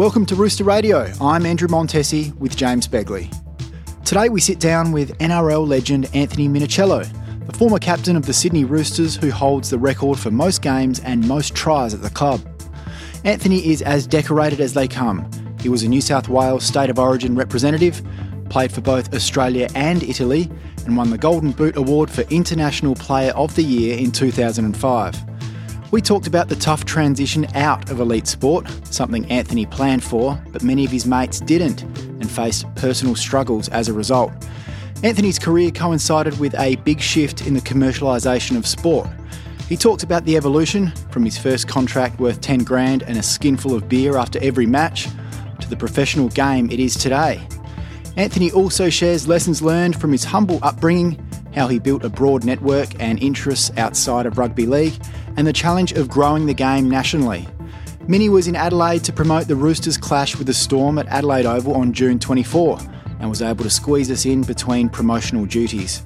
Welcome to Rooster Radio. I'm Andrew Montesi with James Begley. Today we sit down with NRL legend Anthony Minichiello, the former captain of the Sydney Roosters who holds the record for most games and most tries at the club. Anthony is as decorated as they come. He was a New South Wales State of Origin representative, played for both Australia and Italy, and won the Golden Boot Award for International Player of the Year in 2005. We talked about the tough transition out of elite sport, something Anthony planned for, but many of his mates didn't and faced personal struggles as a result. Anthony's career coincided with a big shift in the commercialisation of sport. He talked about the evolution from his first contract worth 10 grand and a skinful of beer after every match to the professional game it is today. Anthony also shares lessons learned from his humble upbringing, how he built a broad network and interests outside of rugby league, and the challenge of growing the game nationally. Minnie was in Adelaide to promote the Roosters' clash with the Storm at Adelaide Oval on June 24 and was able to squeeze us in between promotional duties.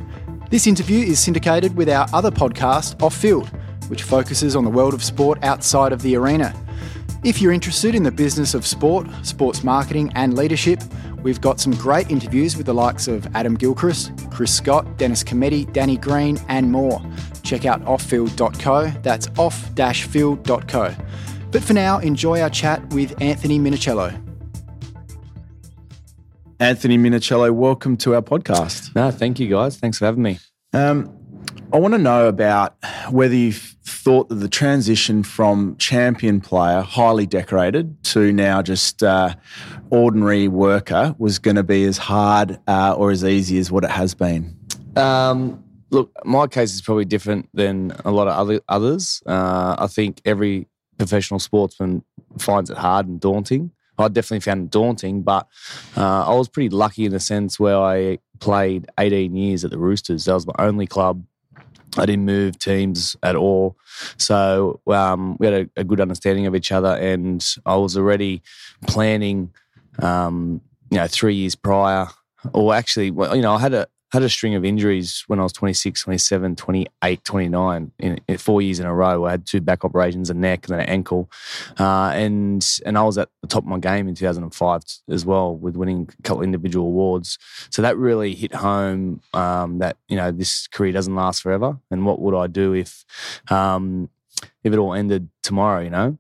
This interview is syndicated with our other podcast, Off Field, which focuses on the world of sport outside of the arena. If you're interested in the business of sport, sports marketing, and leadership, we've got some great interviews with the likes of Adam Gilchrist, Chris Scott, Dennis Cometti, Danny Green, and more. Check out offfield.co, that's off-field.co. But for now, enjoy our chat with Anthony Minichiello. Anthony Minichiello, welcome to our podcast. No, thank you guys. Thanks for having me. Um, I want to know about whether you thought that the transition from champion player, highly decorated, to now just uh, ordinary worker was going to be as hard uh, or as easy as what it has been. Um, look, my case is probably different than a lot of other others. Uh, I think every professional sportsman finds it hard and daunting. I definitely found it daunting, but uh, I was pretty lucky in the sense where I played 18 years at the Roosters. That was my only club. I didn't move teams at all. So um, we had a, a, good understanding of each other, and I was already planning, um, you know, three years prior, or actually, well, you know, I had a had a string of injuries when I was 26, 27, 28, 29, in, in four years in a row. I had two back operations, a neck and an ankle. Uh, and and I was at the top of my game in 2005 as well with winning a couple individual awards. So that really hit home um, that, you know, this career doesn't last forever. And what would I do if, um, if it all ended tomorrow, you know?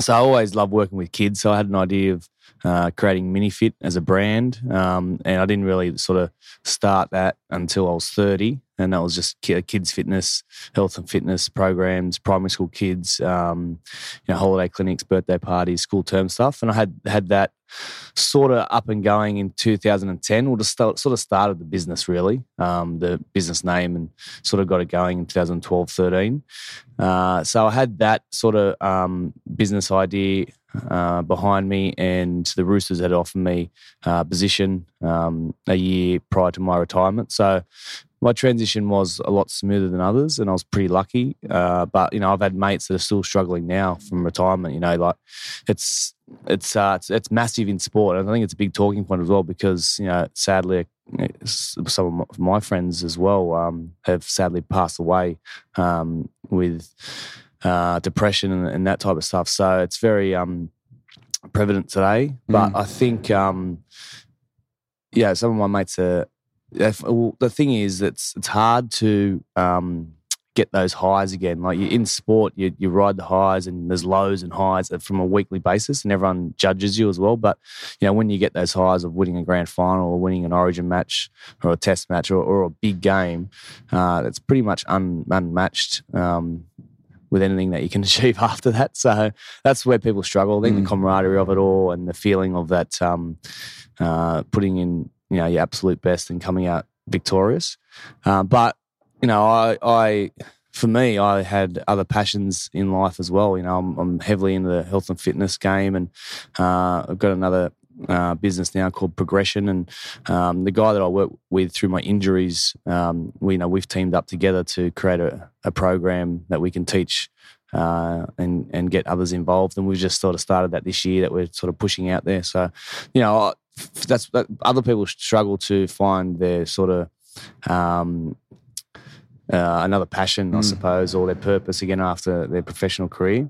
So I always loved working with kids. So I had an idea of uh, creating MiniFit as a brand. Um, and I didn't really sort of start that until I was 30. And that was just kids' fitness, health and fitness programs, primary school kids, um, you know, holiday clinics, birthday parties, school term stuff. And I had had that sort of up and going in 2010. Well, just start, sort of started the business really, um, the business name, and sort of got it going in 2012, 13. Uh, so I had that sort of um, business idea uh, behind me, and the Roosters had offered me a uh, position um, a year prior to my retirement. So my transition was a lot smoother than others, and I was pretty lucky. Uh, but you know, I've had mates that are still struggling now from retirement. You know, like it's it's uh, it's, it's massive in sport, and I think it's a big talking point as well because you know, sadly, some of my friends as well um, have sadly passed away um, with uh, depression and, and, that type of stuff. So it's very um, prevalent today. But mm. I think, um, yeah, some of my mates are. Well, the thing is, it's it's hard to um, get those highs again. Like you in sport, you you ride the highs and there's lows and highs from a weekly basis, and everyone judges you as well. But you know when you get those highs of winning a grand final or winning an Origin match or a Test match or, or a big game, uh, that's pretty much un, unmatched. Um, with anything that you can achieve after that. So that's where people struggle. I think mm. the camaraderie of it all and the feeling of that um, uh, putting in you know your absolute best and coming out victorious. Uh, but you know, I, I for me, I had other passions in life as well. You know, I'm, I'm heavily into the health and fitness game, and uh, I've got another uh, business now called Progression, and um, the guy that I work with through my injuries, um, we you know we've teamed up together to create a, a program that we can teach uh, and and get others involved. And we've just sort of started that this year that we're sort of pushing out there. So, you know, that's that other people struggle to find their sort of um, uh, another passion, I mm. suppose, or their purpose again after their professional career.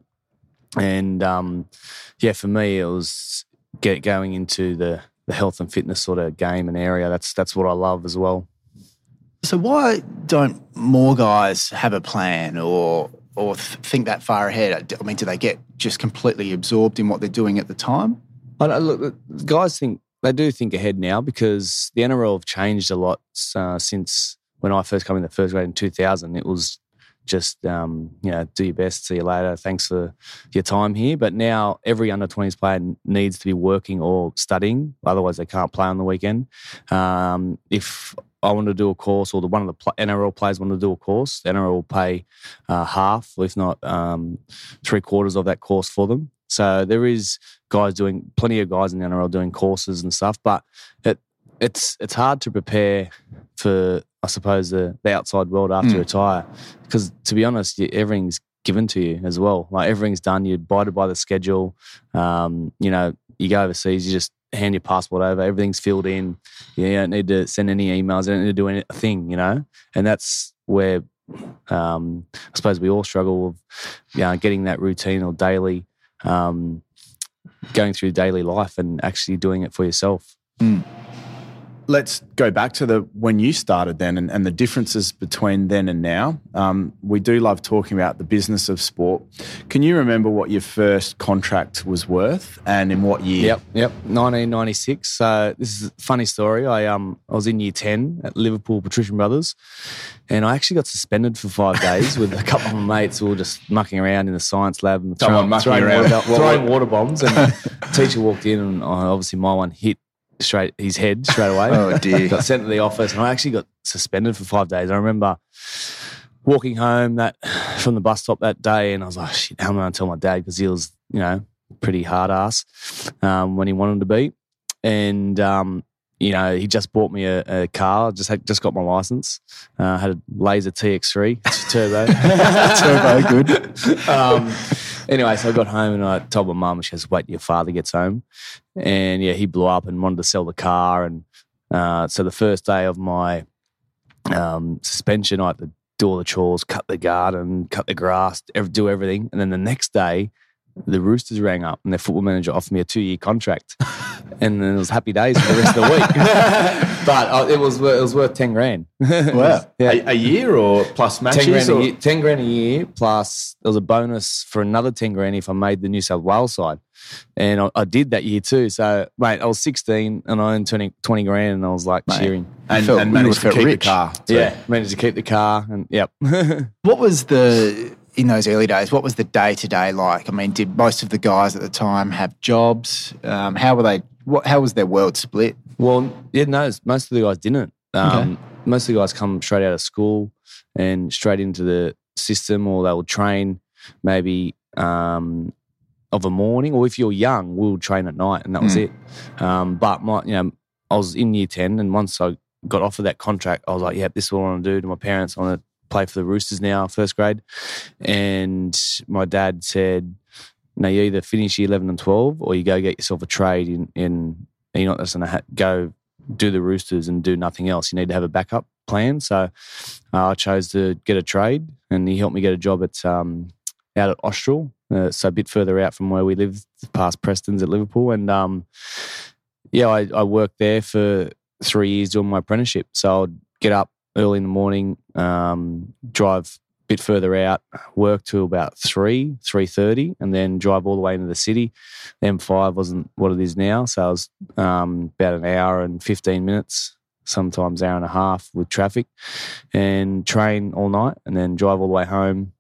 and um, yeah, for me, it was get going into the the health and fitness sort of game and area. That's that's what I love as well. So why don't more guys have a plan or or th- think that far ahead? I mean, do they get just completely absorbed in what they're doing at the time? Look, guys think they do think ahead now because the NRL have changed a lot uh, since when I first came in the first grade in 2000. It was just um, you know do your best, see you later. Thanks for your time here. But now every under 20s player needs to be working or studying, otherwise they can't play on the weekend. Um, if I want to do a course, or the one of the NRL players want to do a course, the NRL will pay uh, half, if not um, three quarters of that course for them. So there is guys doing plenty of guys in the NRL doing courses and stuff, but it it's it's hard to prepare for I suppose the, the outside world after mm. you retire because to be honest, everything's given to you as well. Like everything's done, you're abided by the schedule. Um, you know, you go overseas, you just hand your passport over, everything's filled in. You don't need to send any emails, you don't need to do anything, you know? And that's where um, I suppose we all struggle with you know, getting that routine or daily, um, going through daily life and actually doing it for yourself. Mm let's go back to the when you started then and, and the differences between then and now. Um, we do love talking about the business of sport. Can you remember what your first contract was worth and in what year? Yep, yep, 1996. So this is a funny story. I um I was in year 10 at Liverpool Patrician Brothers, and I actually got suspended for five days with a couple of my mates. We were just mucking around in the science lab and throwing, throwing, water, throwing water bombs. And teacher walked in, and obviously my one hit straight his head straight away. oh dear! Got sent to the office, and I actually got suspended for five days. I remember walking home that from the bus stop that day, and I was like, "Shit, how am I going to tell my dad?" Because he was, you know, pretty hard ass um, when he wanted to be, and um, you know, he just bought me a, a car. Just had just got my license. Uh, had a Laser TX3 turbo, turbo, good. Um, anyway, so I got home and I told my mum. She goes, "Wait, your father gets home." And yeah, he blew up and wanted to sell the car. And uh, so the first day of my um, suspension, I had to do all the chores, cut the garden, cut the grass, do everything. And then the next day, the Roosters rang up and their football manager offered me a two year contract. and then it was happy days for the rest of the week. but uh, it was it was worth ten grand. wow, yeah. a, a, year or plus matches? Ten grand, or? A year, ten grand a year plus there was a bonus for another ten grand if I made the New South Wales side, and I, I did that year too. So mate, I was sixteen and I earned 20, 20 grand, and I was like mate, cheering and, felt, and managed to keep rich. the car. Too. Yeah, managed to keep the car, and yep. what was the in those early days, what was the day to day like? I mean, did most of the guys at the time have jobs? Um, how were they? What, how was their world split? Well, yeah, no, most of the guys didn't. Um, okay. Most of the guys come straight out of school and straight into the system, or they will train maybe um, of a morning, or if you're young, we'll train at night, and that was mm. it. Um, but my, you know, I was in year ten, and once I got offered that contract, I was like, "Yeah, this is what I want to do." To my parents, I want to play for the Roosters now, first grade. And my dad said, no, you either finish year 11 and 12 or you go get yourself a trade in, in you're not just going to go do the Roosters and do nothing else. You need to have a backup plan. So uh, I chose to get a trade and he helped me get a job at um, out at Austral, uh, so a bit further out from where we live, past Prestons at Liverpool. And um, yeah, I, I worked there for three years doing my apprenticeship. So I'd get up early in the morning, um, drive a bit further out, work till about three, three thirty, and then drive all the way into the city. The M5 wasn't what it is now, so I was um, about an hour and fifteen minutes, sometimes hour and a half with traffic, and train all night, and then drive all the way home.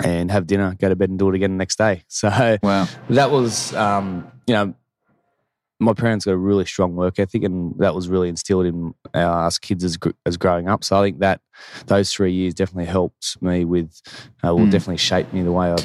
And have dinner, go to bed, and do it again the next day. So wow. that was, um, you know, my parents got a really strong work ethic, and that was really instilled in uh, us kids as as growing up. So I think that those three years definitely helped me with, uh, will mm. definitely shape me the way I.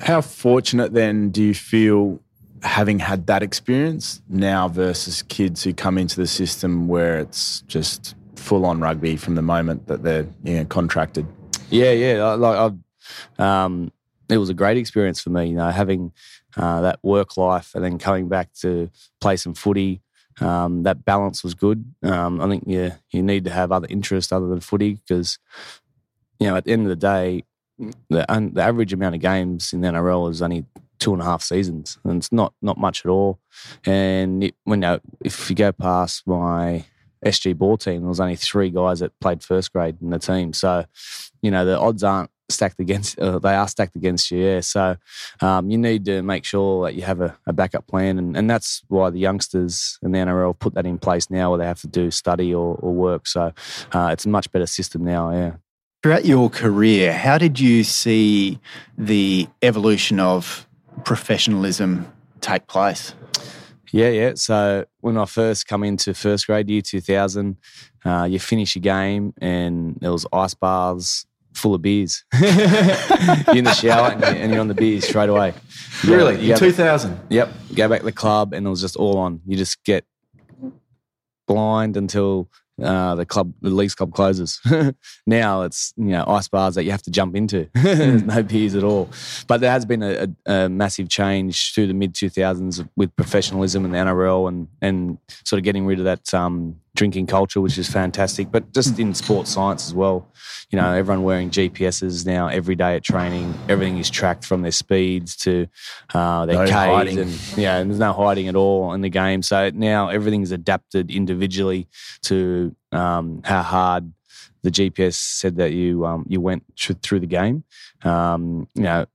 How fortunate then do you feel having had that experience now versus kids who come into the system where it's just full on rugby from the moment that they're you know, contracted? Yeah, yeah. Like I've, um, it was a great experience for me. You know, having uh, that work life, and then coming back to play some footy. Um, that balance was good. Um, I think you you need to have other interests other than footy because you know at the end of the day, the, un, the average amount of games in the NRL is only two and a half seasons, and it's not not much at all. And it, when you know, if you go past my SG ball team, there was only three guys that played first grade in the team. So, you know, the odds aren't stacked against. Uh, they are stacked against you. Yeah. So, um, you need to make sure that you have a, a backup plan, and, and that's why the youngsters in the NRL put that in place now, where they have to do study or, or work. So, uh, it's a much better system now. Yeah. Throughout your career, how did you see the evolution of professionalism take place? Yeah, yeah. So when I first come into first grade, year 2000, uh, you finish your game and there was ice baths full of beers. you're in the shower and you're, and you're on the beers straight away. Really? You In 2000? Yep. Go back to the club and it was just all on. You just get blind until uh, the club, the league's club closes. now it's you know ice bars that you have to jump into. There's no beers at all. But there has been a, a, a massive change through the mid 2000s with professionalism and the NRL and and sort of getting rid of that um, drinking culture, which is fantastic. But just in sports science as well, you know, everyone wearing GPSs now every day at training. Everything is tracked from their speeds to uh, their No Ks hiding. and yeah, and there's no hiding at all in the game. So now everything's adapted individually to um, how hard the GPS said that you um, you went thr- through the game. Um, you know,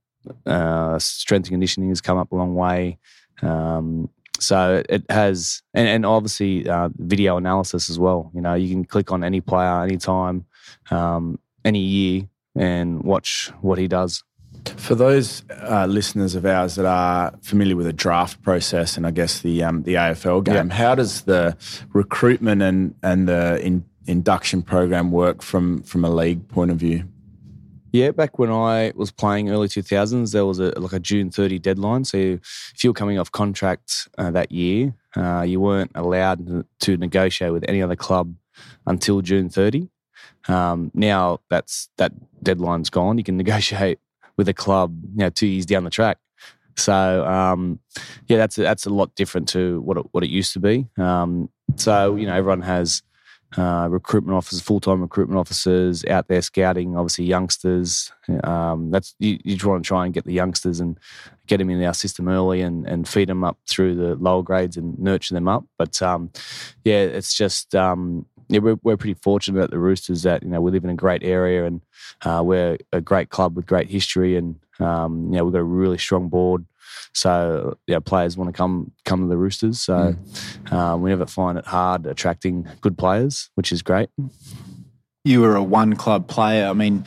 uh, strength and conditioning has come up a long way. Um, so it has, and, and obviously uh, video analysis as well. You know, you can click on any player, anytime, um, any year, and watch what he does. For those uh, listeners of ours that are familiar with the draft process and I guess the um, the AFL game, how does the recruitment and and the in, induction program work from from a league point of view? Yeah, back when I was playing early 2000s, there was a like a June 30 deadline. So if you were coming off contract uh, that year, uh, you weren't allowed to- negotiate with any other club until June 30. Um, now that's that deadline's gone. You can negotiate with a club, you know, two years down the track. So um, yeah, that's a, that's a lot different to what it, what it used to be. Um, so you know, everyone has uh, recruitment officers, full time recruitment officers out there scouting, obviously youngsters. Um, that's you, you want to try and get the youngsters and get them in our system early and, and feed them up through the lower grades and nurture them up. But um, yeah, it's just um, yeah, we're, we're pretty fortunate at the Roosters that you know we live in a great area and uh, we're a great club with great history and um, you know we've got a really strong board. So yeah, players want to come come to the Roosters. So um, we never find it hard attracting good players, which is great. You were a one club player. I mean,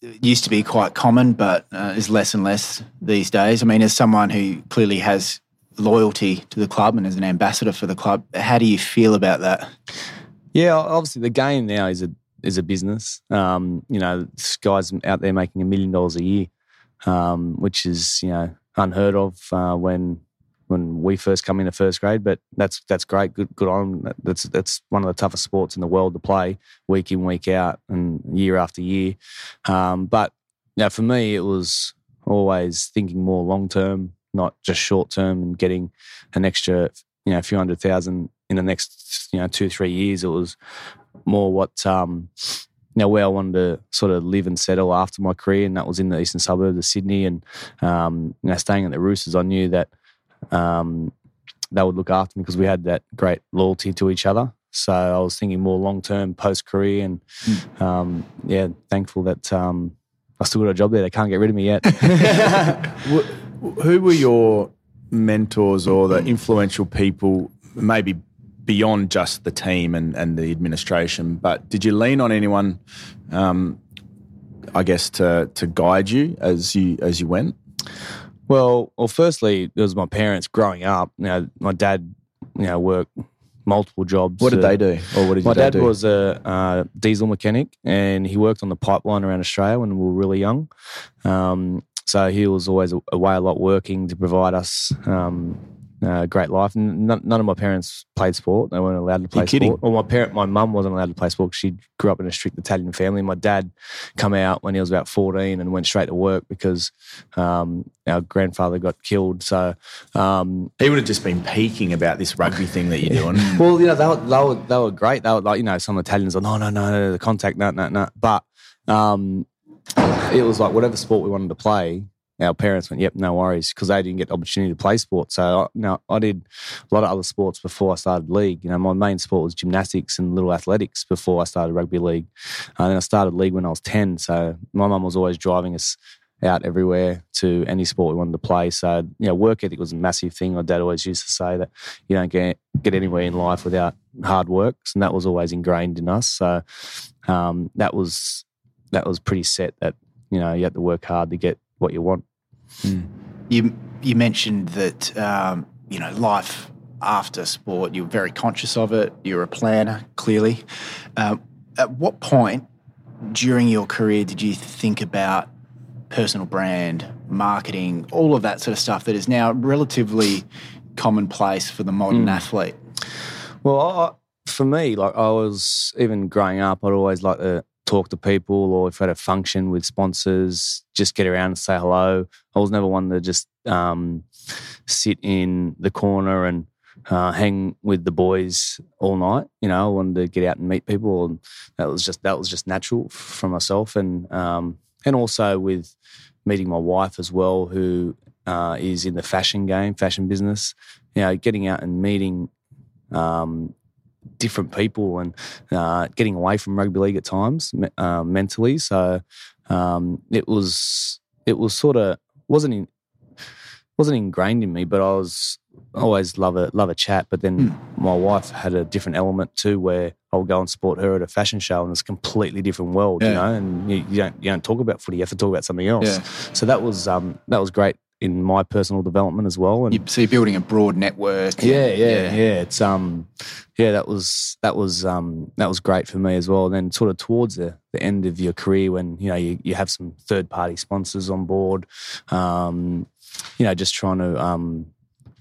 it used to be quite common, but uh, is less and less these days. I mean, as someone who clearly has loyalty to the club and is an ambassador for the club, how do you feel about that? Yeah, obviously the game now is a is a business. Um, you know, this guys out there making a million dollars a year, um, which is you know unheard of uh, when when we first come into first grade. But that's that's great. Good good on. That's that's one of the toughest sports in the world to play week in week out and year after year. Um, but know, for me, it was always thinking more long term, not just short term, and getting an extra you know a few hundred thousand in the next you know two three years. It was more what um, know where I wanted to sort of live and settle after my career, and that was in the eastern suburbs of Sydney. And um, you know, staying at the Roosters, I knew that um, they would look after me because we had that great loyalty to each other. So I was thinking more long term post career, and um, yeah, thankful that um, I still got a job there. They can't get rid of me yet. Who were your mentors or the influential people, maybe beyond just the team and, and the administration, but did you lean on anyone, um, I guess, to, to guide you as you as you went? Well, well, firstly, it was my parents growing up. You know, my dad, you know, worked multiple jobs. What did they do, or what did My dad, dad was a uh, diesel mechanic, and he worked on the pipeline around Australia when we were really young. Um, so he was always away a lot working to provide us um, a great life. N- None, none of my parents played sport; they weren't allowed to play You're kidding. sport. Well, my parent, my mum wasn't allowed to play sport. She grew up in a strict Italian family. My dad come out when he was about fourteen and went straight to work because um, our grandfather got killed. So um, he would have just been peeking about this rugby thing that you're doing. well, you know, they were, they were, they were great. They were like, you know, some Italians are, no, no, no, no, the contact, no, no, no. But um, it was like whatever sport we wanted to play, our parents went, "Yep, no worries," because they didn't get the opportunity to play sport. So now I did a lot of other sports before I started league. You know, my main sport was gymnastics and little athletics before I started rugby league. And then I started league when I was ten. So my mum was always driving us out everywhere to any sport we wanted to play. So you know, work ethic was a massive thing. My dad always used to say that you don't get get anywhere in life without hard work, and that was always ingrained in us. So um, that was that was pretty set that you know you had to work hard to get what you want. Mm. You you mentioned that um, you know life after sport. You're very conscious of it. You're a planner, clearly. Uh, at what point during your career did you think about personal brand, marketing, all of that sort of stuff that is now relatively commonplace for the modern mm. athlete? Well, I, for me, like I was even growing up, I'd always like to talk to people or if I had a function with sponsors, just get around and say hello. I was never one to just um, sit in the corner and uh, hang with the boys all night. You know, I wanted to get out and meet people, and that was just that was just natural for myself, and um, and also with meeting my wife as well, who uh, is in the fashion game, fashion business. You know, getting out and meeting um, different people and uh, getting away from rugby league at times uh, mentally. So um, it was it was sort of wasn't in, wasn't ingrained in me, but I was always love a love a chat. But then mm. my wife had a different element too, where I would go and support her at a fashion show, and it's a completely different world, yeah. you know. And you, you, don't you don't talk about footy; you have to talk about something else. Yeah. So that was um, that was great in my personal development as well. And so you're building a broad network. Yeah, yeah, yeah, yeah. It's um, yeah, that was that was um, that was great for me as well. And then sort of towards the, the end of your career, when you know you, you have some third party sponsors on board, um, you know, just trying to um,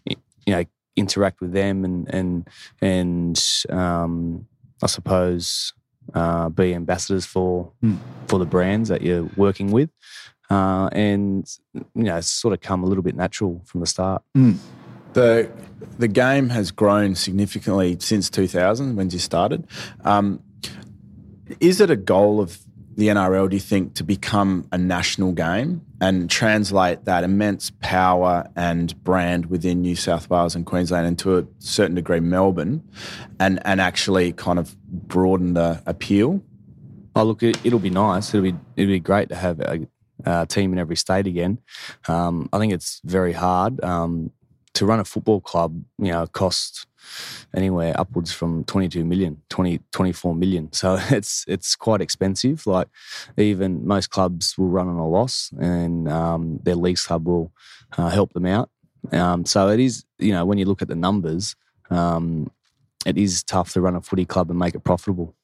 you know interact with them and and and um, I suppose uh, be ambassadors for mm. for the brands that you're working with. Uh, and you know, it's sort of come a little bit natural from the start. Mm. The the game has grown significantly since 2000 when you started. Um, is it a goal of the NRL, do you think, to become a national game and translate that immense power and brand within New South Wales and Queensland and to a certain degree Melbourne and, and actually kind of broaden the appeal? Oh, look, it, will be nice. It'll be it'll be great to have a, uh, team in every state again. Um, I think it's very hard um, to run a football club. You know, costs anywhere upwards from 22 million 20 24 million so it's it's quite expensive like even most clubs will run on a loss and um, their league club will uh, help them out um, so it is you know when you look at the numbers um, it is tough to run a footy club and make it profitable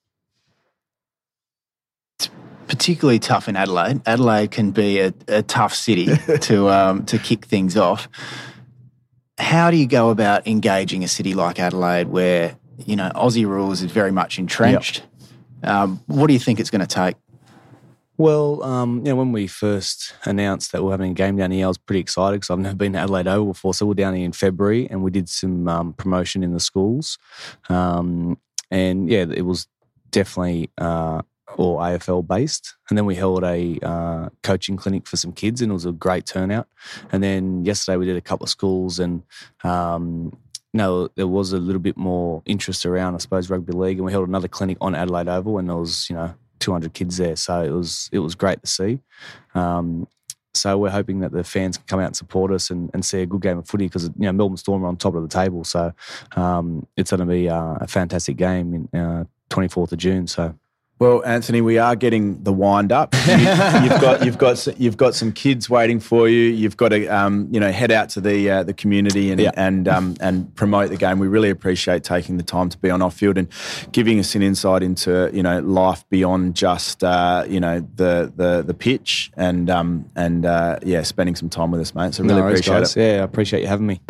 particularly tough in Adelaide. Adelaide can be a, a tough city to um, to kick things off. How do you go about engaging a city like Adelaide, where you know Aussie rules is very much entrenched? Yep. Um, what do you think it's going to take? Well, um, you know, when we first announced that we are having a game down here, I was pretty excited because I've never been to Adelaide Oval before. So we're down here in February, and we did some um, promotion in the schools, um, and yeah, it was definitely uh, or AFL based. And then we held a uh, coaching clinic for some kids, and it was a great turnout. And then yesterday we did a couple of schools, and um, no, there was a little bit more interest around, I suppose, rugby league. And we held another clinic on Adelaide Oval, and there was you know 200 kids there, so it was it was great to see. Um, so we're hoping that the fans can come out and support us and, and see a good game of footy because you know Melbourne Storm are on top of the table, so um, it's going to be uh, a fantastic game in uh, 24th of June. So well, Anthony, we are getting the wind up. You, have got you've got you've got some kids waiting for you. You've got to um, you know head out to the uh, the community and yeah. and um, and promote the game. We really appreciate taking the time to be on off field and giving us an insight into you know life beyond just uh, you know the the the pitch and um, and uh, yeah, spending some time with us, mate. So really no appreciate guys. it. Yeah, I appreciate you having me.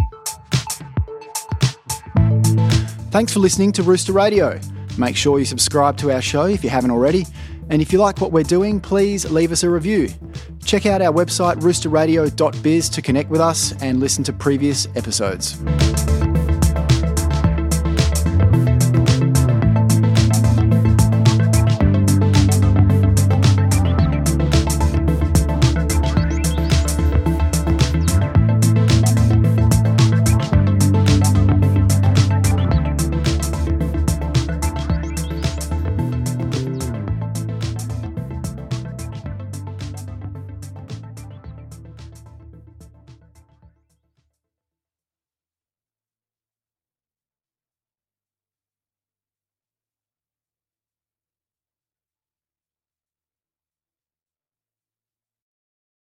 Thanks for listening to Rooster Radio. Make sure you subscribe to our show if you haven't already. And if you like what we're doing, please leave us a review. Check out our website roosterradio.biz to connect with us and listen to previous episodes.